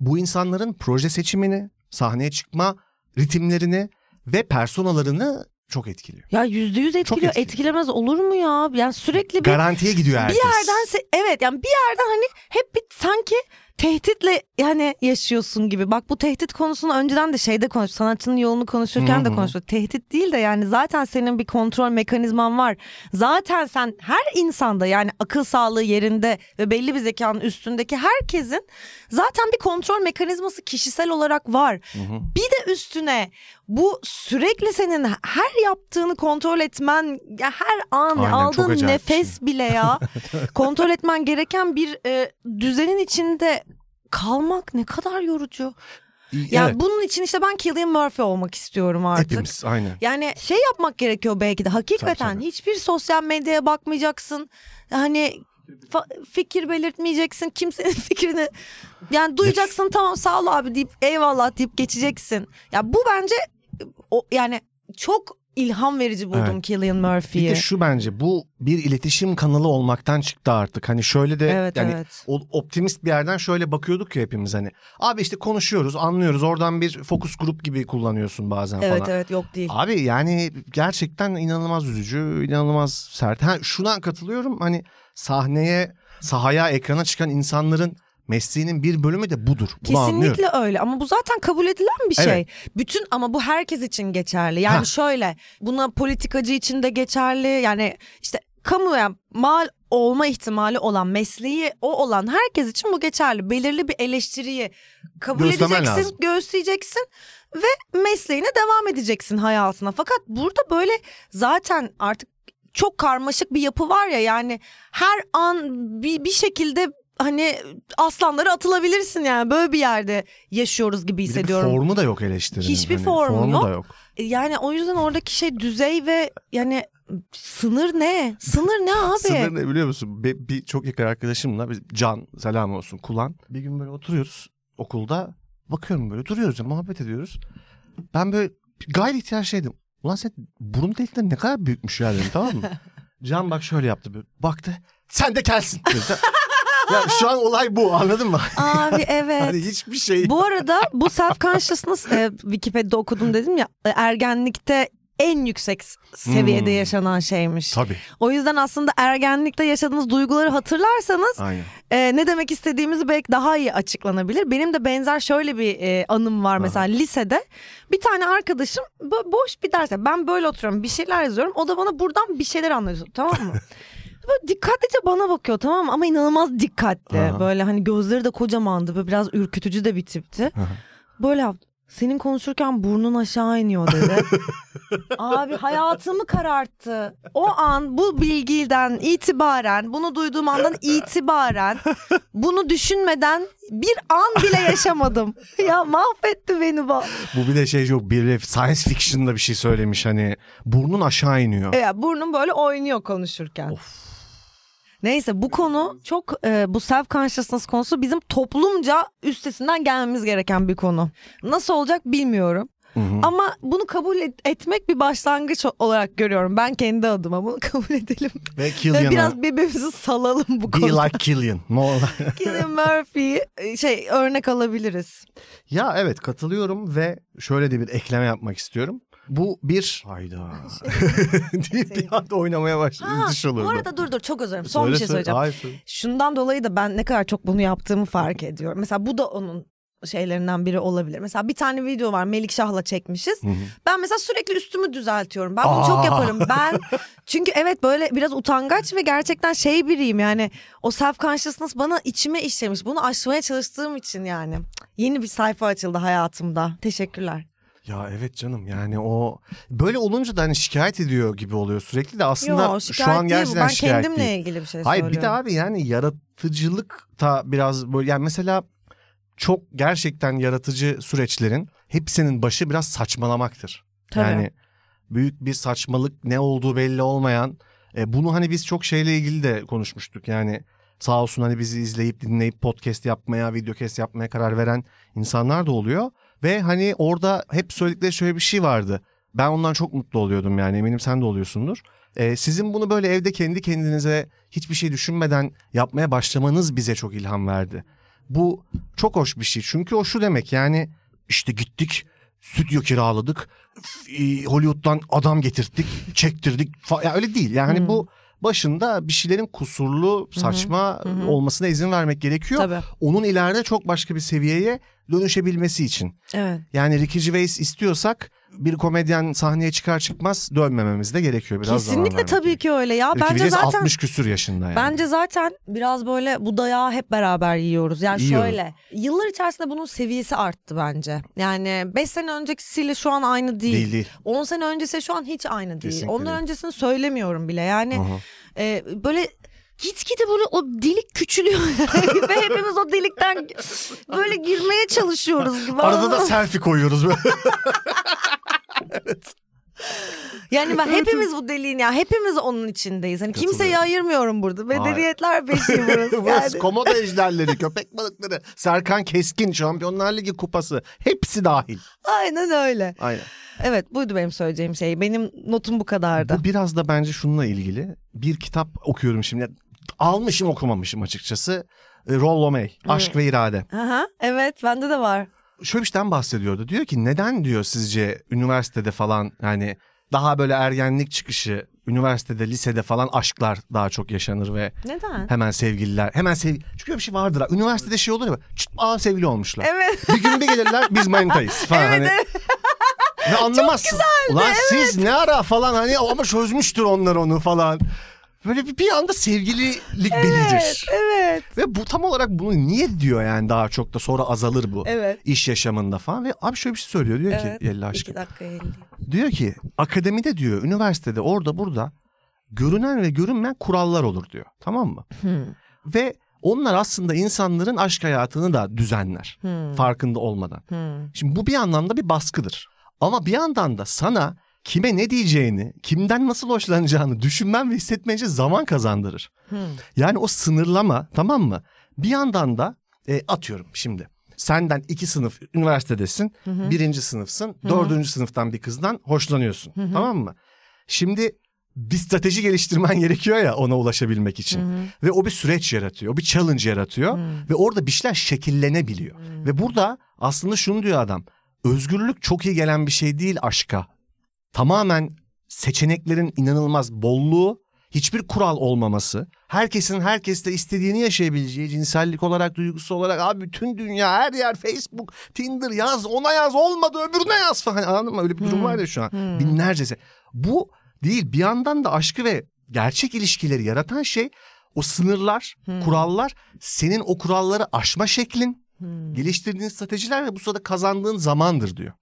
bu insanların proje seçimini, sahneye çıkma ritimlerini ve personalarını çok etkiliyor. Ya yüzde yüz etkiliyor. etkili. Etkilemez olur mu ya? Yani sürekli bir Garantiye gidiyor herkes. bir yerden evet yani bir yerden hani hep bir sanki tehditle yani yaşıyorsun gibi. Bak bu tehdit konusunu önceden de şeyde konuş sanatçının yolunu konuşurken de konuştuk. Tehdit değil de yani zaten senin bir kontrol mekanizman var. Zaten sen her insanda yani akıl sağlığı yerinde ve belli bir zekanın üstündeki herkesin zaten bir kontrol mekanizması kişisel olarak var. Hı hı. Bir de üstüne bu sürekli senin her yaptığını kontrol etmen ya her an Aynen, aldığın nefes bile ya kontrol etmen gereken bir e, düzenin içinde kalmak ne kadar yorucu. Yani evet, bunun için işte ben Cillian Murphy olmak istiyorum artık. hepimiz aynı. Yani şey yapmak gerekiyor belki de hakikaten Tabii, tabii. hiçbir sosyal medyaya bakmayacaksın. Hani fikir belirtmeyeceksin kimsenin fikrini yani duyacaksın tamam sağ ol abi deyip eyvallah deyip geçeceksin. Ya bu bence o yani çok ilham verici buldum Evet. Cillian Bir Murphy'yi. de şu bence bu bir iletişim kanalı olmaktan çıktı artık. Hani şöyle de Evet, yani evet. optimist bir yerden şöyle bakıyorduk ya hepimiz hani. Abi işte konuşuyoruz, anlıyoruz. Oradan bir fokus grup gibi kullanıyorsun bazen Evet falan. evet yok değil. Abi yani gerçekten inanılmaz üzücü, inanılmaz sert. Ha, şuna katılıyorum hani sahneye, sahaya, ekrana çıkan insanların mesleğinin bir bölümü de budur. Bunu anlıyorum. Kesinlikle öyle ama bu zaten kabul edilen bir şey. Evet. Bütün ama bu herkes için geçerli. Yani Ha. şöyle buna politikacı için de geçerli. Yani işte kamuya mal olma ihtimali olan mesleği o olan herkes için bu geçerli. Belirli bir eleştiriyi kabul Göğüslemen edeceksin, lazım. göğüsleyeceksin ve mesleğine devam edeceksin hayatına. Fakat burada böyle zaten artık çok karmaşık bir yapı var ya yani her an bir, bir şekilde hani aslanlara atılabilirsin yani böyle bir yerde yaşıyoruz gibi de bir hissediyorum. formu da yok eleştirinin. Hiçbir Hani formu yok. da yok. Yani o yüzden oradaki şey düzey ve yani sınır ne? Sınır ne abi? Sınır ne biliyor musun? Bir, bir çok yakın arkadaşımla biz Can selam olsun Kulan. Bir gün böyle oturuyoruz okulda. Bakıyorum böyle duruyoruz ya muhabbet ediyoruz. Ben böyle gayri ihtiyar şeydim. Ulan sen burun delikleri ne kadar büyükmüş ya dedim tamam mı? Can bak şöyle yaptı böyle. Baktı. Sen de kelsin. dedi. Ya şu an olay bu anladın mı? Abi evet. Hani hiçbir şey. Bu arada bu self consciousness e, Wikipedia'da okudum dedim ya e, ergenlikte en yüksek seviyede Hmm. yaşanan şeymiş. Tabii. O yüzden aslında ergenlikte yaşadığınız duyguları hatırlarsanız Aynen. e, ne demek istediğimizi belki daha iyi açıklanabilir. Benim de benzer şöyle bir e, anım var mesela lisede. Bir tane arkadaşım bo- boş bir derse ben böyle oturuyorum bir şeyler yazıyorum. O da bana buradan bir şeyler anlatıyor tamam mı? Böyle dikkatlice bana bakıyor tamam? Ama inanılmaz dikkatli. Aha. Böyle hani gözleri de kocamandı. Böyle biraz ürkütücü de bir tipti. Aha. Böyle yaptı. senin konuşurken burnun aşağı iniyor dedi. Abi hayatımı kararttı. O an bu bilgiden itibaren bunu duyduğum andan itibaren bunu düşünmeden bir an bile yaşamadım. ya mahvetti beni bu. Bu bir de şey yok bir science fiction'da bir şey söylemiş hani burnun aşağı iniyor. Ya burnum böyle oynuyor konuşurken. Neyse bu konu çok e, bu self consciousness konusu bizim toplumca üstesinden gelmemiz gereken bir konu. Nasıl olacak bilmiyorum. Hı hı. Ama bunu kabul et- etmek bir başlangıç olarak görüyorum. Ben kendi adıma bunu kabul edelim. Ve Killian'a biraz birbirimizi salalım bu be konuda. like Killian. Ne olur. Cillian Murphy e, şey örnek alabiliriz. ya evet katılıyorum ve şöyle de bir ekleme yapmak istiyorum. Bu bir... Hayda. deyip bir anda oynamaya başladı. Ha, bu arada dur dur çok özür dilerim. Son bir Söyle, şey söyle. söyleyeceğim. Hayır, söyle. Şundan dolayı da ben ne kadar çok bunu yaptığımı fark ediyorum. Mesela bu da onun şeylerinden biri olabilir. Mesela bir tane video var Melikşah'la çekmişiz. Hı hı. Ben mesela sürekli üstümü düzeltiyorum. Ben bunu çok Aa. yaparım. Ben çünkü evet böyle biraz utangaç ve gerçekten şey biriyim yani o self consciousness bana içime işlemiş. Bunu aşmaya çalıştığım için yani. Yeni bir sayfa açıldı hayatımda. Teşekkürler. Ya evet canım yani o böyle olunca da hani şikayet ediyor gibi oluyor sürekli de aslında Yo, şu an gerçekten Ben şikayet kendimle değil. ilgili bir şey Hayır söylüyorum. bir de abi yani yaratıcılık da biraz böyle yani mesela çok gerçekten yaratıcı süreçlerin hepsinin başı biraz saçmalamaktır. Tabii. Yani büyük bir saçmalık ne olduğu belli olmayan e, bunu hani biz çok şeyle ilgili de konuşmuştuk yani sağ olsun hani bizi izleyip dinleyip podcast yapmaya videocast yapmaya karar veren insanlar da oluyor ve hani orada hep söyledikleri şöyle bir şey vardı ben ondan çok mutlu oluyordum yani eminim sen de oluyorsundur. E, sizin bunu böyle evde kendi kendinize hiçbir şey düşünmeden yapmaya başlamanız bize çok ilham verdi. Bu çok hoş bir şey çünkü o şu demek yani işte gittik stüdyo kiraladık e, Hollywood'dan adam getirttik çektirdik ya öyle değil yani Hmm. bu başında bir şeylerin kusurlu saçma Hı hı. olmasına izin vermek gerekiyor. Tabii. Onun ileride çok başka bir seviyeye dönüşebilmesi için. Evet. Yani Ricky Gervais istiyorsak bir komedyen sahneye çıkar çıkmaz dönmememiz de gerekiyor biraz Kesinlikle tabii gerekiyor. ki öyle ya. Ricky Bence zaten 60 küsür yaşında yani. Bence zaten biraz böyle bu dayağı hep beraber yiyoruz. Yani Yiyoruz. şöyle yıllar içerisinde bunun seviyesi arttı bence. Yani 5 sene öncesiyle şu an aynı değil. değil değil. 10 sene öncesi şu an hiç aynı değil. Kesinlikle Ondan değil. öncesini söylemiyorum bile. Yani Aha. e, böyle gitgide böyle o delik küçülüyor ve hepimiz o delikten böyle girmeye çalışıyoruz gibi. Arada da selfie koyuyoruz böyle. Yani ben hepimiz bu deliğin ya hepimiz onun içindeyiz. Hani kimseyi ayırmıyorum burada. Medeniyetler peşi burası. Burası Yani. komodo ejderleri, köpek balıkları, Serkan Keskin, Şampiyonlar Ligi kupası. Hepsi dahil. Aynen öyle. Aynen. Evet buydu benim söyleyeceğim şey. Benim notum bu kadardı. Bu biraz da bence şununla ilgili. Bir kitap okuyorum şimdi. Almışım okumamışım açıkçası. E, Rollo May, Aşk ve İrade. Aha, evet bende de var. Şöyle bir şeyden bahsediyordu. Diyor ki neden diyor sizce üniversitede falan yani daha böyle ergenlik çıkışı üniversitede, lisede falan aşklar daha çok yaşanır ve Neden? hemen sevgililer. Hemen sevgi. Çünkü bir şey vardır. ha. Üniversitede şey olur ya. Çıt, aa sevgili olmuşlar. Evet. Bir gün bir gelirler biz manitayız falan hani. Ne anlamazsın. Ulan siz ne ara falan hani ama çözmüştür onlar onu falan. Böyle bir, bir anda sevgililik belirir. Evet. Ve bu tam olarak bunu niye diyor yani daha çok da sonra azalır bu. Evet. iş yaşamında falan ve abi şöyle bir şey söylüyor diyor Evet. ki Yelli aşkım. İki dakika elli. Diyor ki akademide diyor üniversitede orada burada görünen ve görünmeyen kurallar olur diyor. Tamam mı? Hmm. Ve onlar aslında insanların aşk hayatını da düzenler. Hmm. Farkında olmadan. Hmm. Şimdi bu bir anlamda bir baskıdır. Ama bir yandan da sana kime ne diyeceğini, kimden nasıl hoşlanacağını düşünmen ve hissetmence zaman kazandırır. Hmm. Yani o sınırlama tamam mı? Bir yandan da e, atıyorum şimdi. Senden iki sınıf üniversitedesin. Birinci sınıfsın. Dördüncü sınıftan bir kızdan hoşlanıyorsun. Tamam mı? Şimdi bir strateji geliştirmen gerekiyor ya ona ulaşabilmek için. Ve o bir süreç yaratıyor. O bir challenge yaratıyor. Ve orada bir şeyler şekillenebiliyor. Ve burada aslında şunu diyor adam. Özgürlük çok iyi gelen bir şey değil aşka. Tamamen seçeneklerin inanılmaz bolluğu, hiçbir kural olmaması, herkesin herkesle istediğini yaşayabileceği cinsellik olarak, duygusu olarak abi bütün dünya her yer Facebook, Tinder yaz, ona yaz olmadı öbürüne yaz falan anladın mı? Öyle bir durum var ya şu an. Binlercesi. Bu değil bir yandan da aşkı ve gerçek ilişkileri yaratan şey o sınırlar, kurallar senin o kuralları aşma şeklin Hmm. Geliştirdiğin stratejiler ve bu sırada kazandığın zamandır diyor.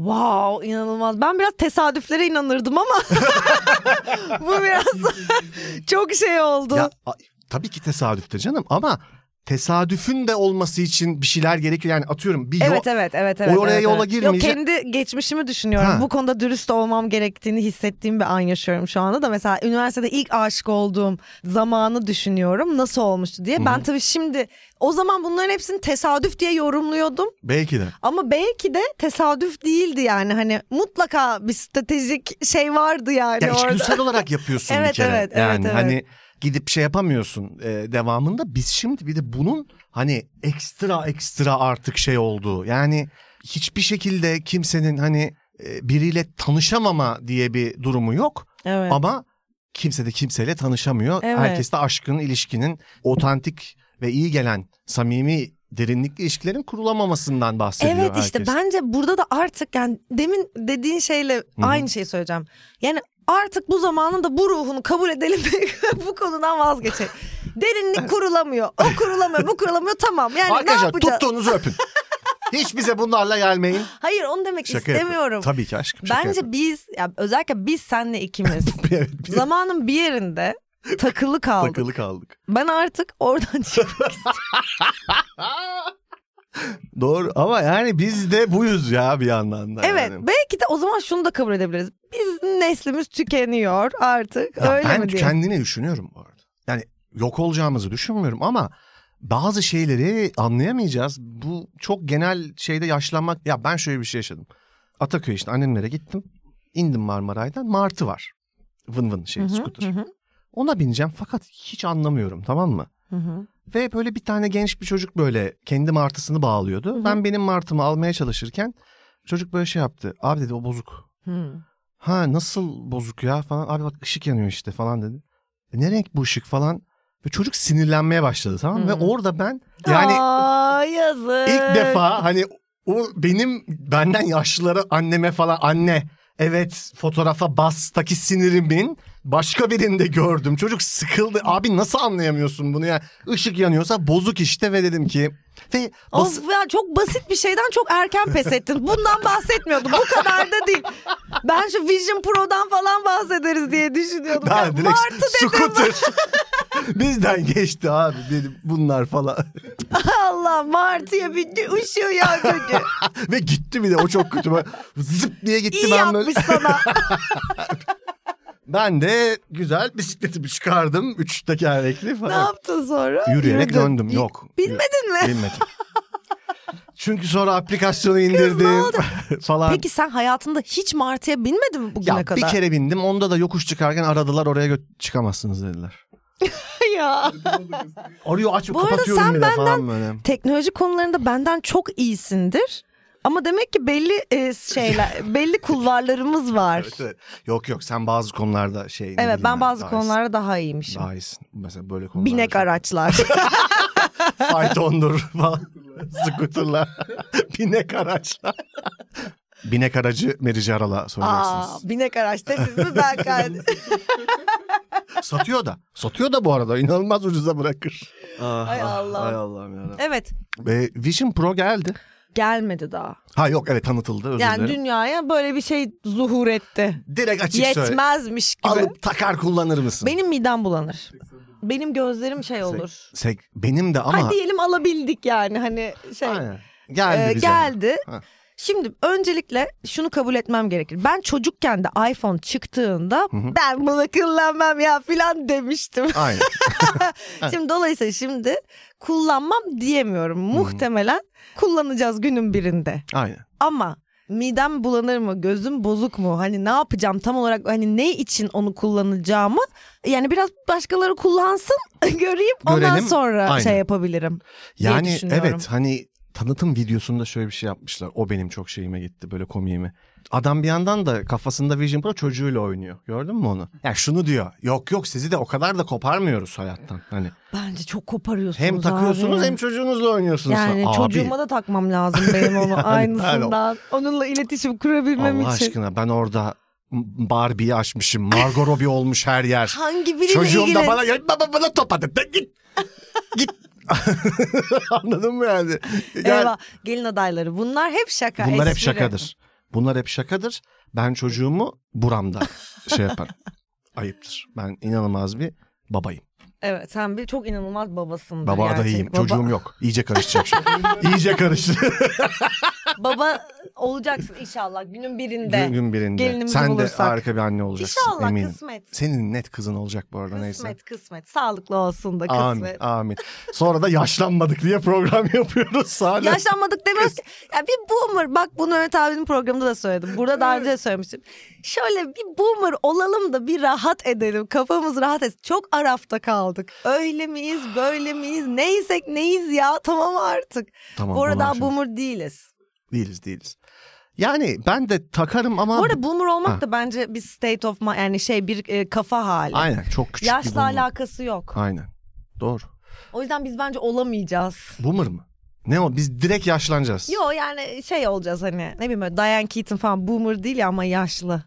Wow inanılmaz. Ben biraz tesadüflere inanırdım ama bu biraz çok şey oldu. Ya tabii ki tesadüftür canım ama tesadüfün de olması için bir şeyler gerekiyor. Yani atıyorum bir yol- Evet evet evet evet. oraya evet, yola evet. Yok girmeyecek- kendi geçmişimi düşünüyorum. Ha. Bu konuda dürüst olmam gerektiğini hissettiğim bir an yaşıyorum şu anda da. Mesela üniversitede ilk aşık olduğum zamanı düşünüyorum. Nasıl olmuştu diye. Ben tabii şimdi o zaman bunların hepsini tesadüf diye yorumluyordum. belki de. Ama belki de tesadüf değildi yani. Hani mutlaka bir stratejik şey vardı yani Ya orada. içgüdüsel olarak yapıyorsun bir Evet, kere. evet, evet, yani evet. hani gidip şey yapamıyorsun e, devamında. Biz şimdi bir de bunun hani ekstra ekstra artık şey oldu. Yani hiçbir şekilde kimsenin hani e, biriyle tanışamama diye bir durumu yok. Evet. Ama kimse de kimseyle tanışamıyor. Evet. Herkes de aşkın, ilişkinin otantik ve iyi gelen samimi derinlikli ilişkilerin kurulamamasından bahsediyor Evet işte herkes. bence burada da artık yani demin dediğin şeyle aynı şeyi söyleyeceğim. Yani artık bu zamanın da bu ruhunu kabul edelim bu konudan vazgeçelim. Derinlik kurulamıyor. O kurulamıyor, bu kurulamıyor. Tamam. Yani ne Arkadaşlar yapacağız? tuttuğunuzu öpün. Hiç bize bunlarla gelmeyin. Hayır onu demek Şaka yapıyorum. istemiyorum. Tabii ki aşkım şaka Bence yapıyorum. biz ya özellikle biz senle ikimiz evet, zamanın bir yerinde takılı kaldık. takılı kaldık. Ben artık oradan çıkmak Doğru ama yani biz de buyuz ya bir yandan da. Evet yani. belki de o zaman şunu da kabul edebiliriz. Biz neslimiz tükeniyor artık Ya öyle ben mi diye. kendini düşünüyorum bu arada. Yani yok olacağımızı düşünmüyorum ama bazı şeyleri anlayamayacağız. Bu çok genel şeyde yaşlanmak. Ya ben şöyle bir şey yaşadım. Ataköy işte annemlere gittim. İndim Marmaray'dan. Martı var. Vın vın şey Hı hı, scooter. hı Ona bineceğim fakat hiç anlamıyorum tamam mı? hı hı. Ve böyle bir tane genç bir çocuk böyle kendi martısını bağlıyordu. hı. Ben benim martımı almaya çalışırken çocuk böyle şey yaptı. Abi dedi o bozuk. Hı. Ha nasıl bozuk ya falan. Abi bak ışık yanıyor işte falan dedi. E, ne renk bu ışık falan. Ve çocuk sinirlenmeye başladı tamam mı? Ve orada ben yani Aa, yazık. ilk defa hani o benim benden yaşlılara anneme falan anne evet fotoğrafa bastaki sinirimin başka birinde gördüm. Çocuk sıkıldı. Abi nasıl anlayamıyorsun bunu ya? Işık yanıyorsa bozuk işte ve dedim ki ve bas- Of ya çok basit bir şeyden çok erken pes ettin. Bundan bahsetmiyordum. Bu kadar da değil. Ben şu Vision Pro'dan falan bahsederiz diye düşünüyordum. Ya, ben direkt Martı dedim. scooter bizden geçti abi dedim bunlar falan. Allah Martı'ya bindi ışığı yakıcı. Ve gitti bir de o çok kötü. Zıp diye gitti İyi ben yapmış böyle. sana. Ben de güzel bisikletimi çıkardım. Üç tekerlekli ne falan. yaptın sonra? Yürüyerek Yürüdün. döndüm. Yok. Bilmedin mi? Bilmedim. Çünkü sonra aplikasyonu indirdim falan. Peki sen hayatında hiç Martı'ya binmedin mi bugüne ya kadar? bir kere bindim. Onda da yokuş çıkarken aradılar oraya gö- çıkamazsınız dediler. ya. Arıyor aç Bu arada kapatıyorum sen bile benden- falan böyle. Teknoloji konularında benden çok iyisindir. Ama demek ki belli e, şeyler, belli kulvarlarımız var. Evet, evet. Yok yok sen bazı konularda şey. ne Evet bileyim ben bazı daha konularda daha iyiymişim. iyisin. Daha iyisin. Mesela böyle konularda. Binek araçlar. Faytondur falan. Scooterlar. Binek araçlar. Binek aracı Merici Aral'a Aa, soracaksınız. binek araç dediniz mi ben kaydım. Satıyor da. Satıyor da bu arada. İnanılmaz ucuza bırakır. Ah, Ay ah, Allah'ım. Ay Allah'ım yarabbim. evet Ve Vision Pro geldi. gelmedi daha. Ha yok evet tanıtıldı özür Yani dilerim. dünyaya böyle bir şey zuhur etti. Direkt açık söyle. Yetmezmiş gibi. Alıp takar kullanır mısın? Benim midem bulanır. Benim gözlerim şey olur. Sek- benim de ama. Hadi diyelim alabildik yani hani şey. Aynen. Geldi Ee, bize. geldi. Ha. Şimdi öncelikle şunu kabul etmem gerekir. Ben çocukken de iPhone çıktığında hı. ben bunu kullanmam ya filan demiştim. Aynen. şimdi dolayısıyla şimdi kullanmam diyemiyorum. Muhtemelen kullanacağız günün birinde. Aynen. Ama midem bulanır mı, gözüm bozuk mu? Hani ne yapacağım tam olarak hani ne için onu kullanacağımı yani biraz başkaları kullansın göreyim ondan Görelim, sonra aynen. şey yapabilirim. Yani evet hani tanıtım videosunda şöyle bir şey yapmışlar. O benim çok şeyime gitti böyle komiğime. Adam bir yandan da kafasında Vision Pro çocuğuyla oynuyor. Gördün mü onu? Ya şunu diyor. Yok yok sizi de o kadar da koparmıyoruz hayattan. Hani Bence çok koparıyorsunuz hem takıyorsunuz abi. hem çocuğunuzla oynuyorsunuz. Yani Abi, çocuğuma da takmam lazım benim onu Yani aynısından. Onunla iletişim kurabilmem Allah için. aşkına ben orada Barbie'yi açmışım. Margot Robbie olmuş her yer. Hangi biriyle Çocuğum da bana ya baba bana top attı. Git. Git. Anladın mı yani? yani Eyvah gelin adayları bunlar hep şaka. bunlar hep espri. şakadır. Bunlar hep şakadır. Ben çocuğumu buramda şey yaparım. Ayıptır. Ben inanılmaz bir babayım. Evet sen bir çok inanılmaz babasındır. Baba gerçek. adayıyım. Baba- Çocuğum yok. İyice karışacak şimdi. İyice karıştı. Baba olacaksın inşallah günün birinde. gün, gün birinde. Gelinimizi Sen de bulursak. harika bir anne olacaksın. İnşallah eminim. kısmet. Senin net kızın olacak bu arada neyse. Kısmet kısmet. Sağlıklı olsun da kısmet. Amin, amin. Sonra da yaşlanmadık diye program yapıyoruz hala. Yaşlanmadık demiyoruz ki. Ya bir boomer bak bunu Mehmet abinin programında da söyledim. Burada daha önce de söylemiştim. Şöyle bir boomer olalım da bir rahat edelim. Kafamız rahat etsin. Çok arafta kaldık. Öyle miyiz böyle miyiz neysek neyiz ya tamam artık. Tamam, Bu arada boomer değiliz. Değiliz değiliz. Yani ben de takarım ama... Bu arada boomer olmak Ha. da bence bir state of mind yani şey bir e, kafa hali. Aynen çok küçük bir Yaşla boomer. alakası yok. Aynen. Doğru. O yüzden biz bence olamayacağız. Boomer mı? Ne o? Biz direkt yaşlanacağız. Yo yani şey olacağız hani ne bileyim böyle Diane Keaton falan boomer değil ya ama yaşlı.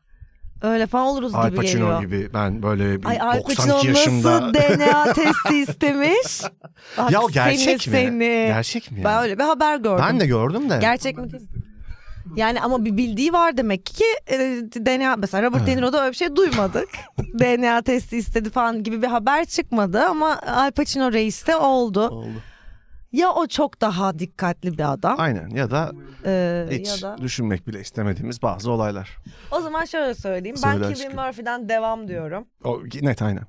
Öyle falan oluruz Al gibi Pacino geliyor. gibi ben böyle bir Ay Al 92 Pacino yaşında. nasıl DNA testi istemiş? Bak ya o gerçek seni, mi? Seni. Gerçek mi? Ben yani? öyle bir haber gördüm. Ben de gördüm de. Gerçek mi? Yani ama bir bildiği var demek ki e, DNA mesela Robert De Niro'da öyle bir şey duymadık. DNA testi istedi falan gibi bir haber çıkmadı ama Al Pacino reiste oldu. Oldu. Ya o çok daha dikkatli bir adam Aynen ya da e, hiç ya da düşünmek bile istemediğimiz bazı olaylar. O zaman şöyle söyleyeyim. Söyle ben. Cillian Murphy'den devam diyorum. O net aynen.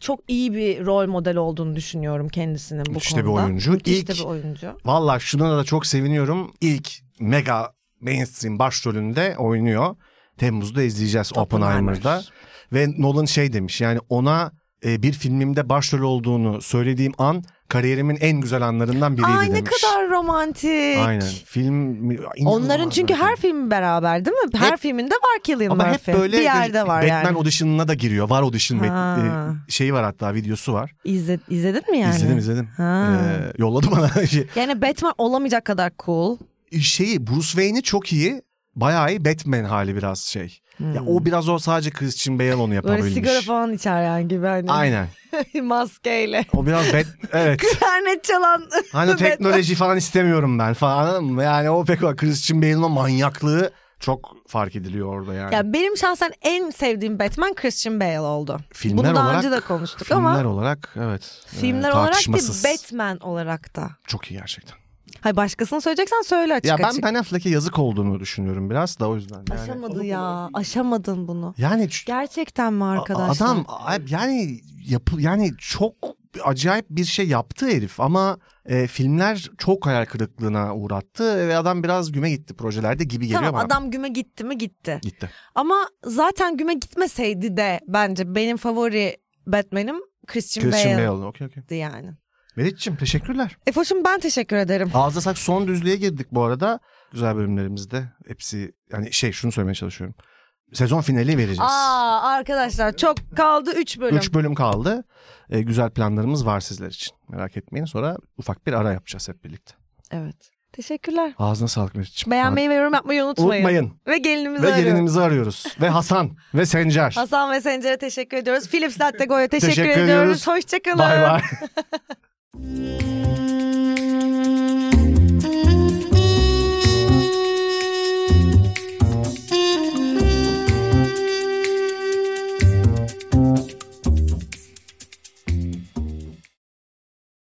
Çok iyi bir rol model olduğunu düşünüyorum kendisinin bu Müthiş de bir konuda. oyuncu. Müthiş İlk- de bir oyuncu. Valla şuna da çok seviniyorum. İlk mega mainstream başrolünde oynuyor. Temmuz'da izleyeceğiz Oppenheimer'da. Ve Nolan şey demiş yani ona e, bir filmimde başrol olduğunu söylediğim an kariyerimin en güzel anlarından biriydi Ay ne demiş. kadar romantik. Aynen. Film Onların çünkü her filmi beraber değil mi? Her Hep- filminde var Cillian ama hep Murphy. böyle bir yerde var Batman yani. audition'ına da giriyor. Var audition Ha. e, şeyi var hatta videosu var. İzle, izledin mi yani? İzledim izledim. Ha. Ee, yolladı bana şey. Yani Batman olamayacak kadar cool. şeyi Bruce Wayne'i çok iyi. Bayağı iyi Batman hali biraz şey. Ya o biraz o sadece Christian Bale onu Hmm. Böyle yapabilmiş. sigara falan içer yani gibi hani. Aynen. Maskeyle. O biraz bat evet. Klarnet çalan. Hani teknoloji falan istemiyorum ben falan anladın mı? Yani o pek var. Christian Bale'in o manyaklığı çok fark ediliyor orada yani. Ya benim şahsen en sevdiğim Batman Christian Bale oldu. filmler Bunu daha olarak, önce de konuştuk filmler ama olarak evet. filmler e, olarak değil Batman olarak da. Çok iyi gerçekten. Hay başkasını söyleyeceksen söyle açık Ya ben açık. Ben Affleck'e yazık olduğunu düşünüyorum biraz da o yüzden. Yani, Aşamadı ya. Aşamadın bunu. yani Gerçekten mi a- arkadaşlar? adam yani yapı yani çok acayip bir şey yaptı herif ama e, filmler çok hayal kırıklığına uğrattı ve adam biraz güme gitti projelerde gibi geliyor Tamam bana. adam güme gitti mi gitti. gitti. Ama zaten güme gitmeseydi de bence benim favori Batman'im Christian, Christian Bale'di Bale. Okey okey. yani. Meriç'ciğim teşekkürler. Efoş'um ben teşekkür ederim. Ağızda sak son düzlüğe girdik bu arada. Güzel bölümlerimizde hepsi yani şey şunu söylemeye çalışıyorum. Sezon finali vereceğiz. Aa arkadaşlar çok kaldı 3 bölüm. Üç bölüm kaldı. Ee, güzel planlarımız var sizler için. Merak etmeyin. Sonra ufak bir ara yapacağız hep birlikte. Evet. Teşekkürler. Ağzına sağlık Meriç'ciğim. Beğenmeyi ve yorum yapmayı unutmayın. Unutmayın. Ve gelinimizi Ve arıyorum. gelinimizi arıyoruz. Ve Hasan ve Sencer. Hasan ve Sencer'e teşekkür ediyoruz. Philips Latte Go'ya teşekkür, Teşekkür ediyoruz. ediyoruz. Hoşçakalın. Bay bay. Música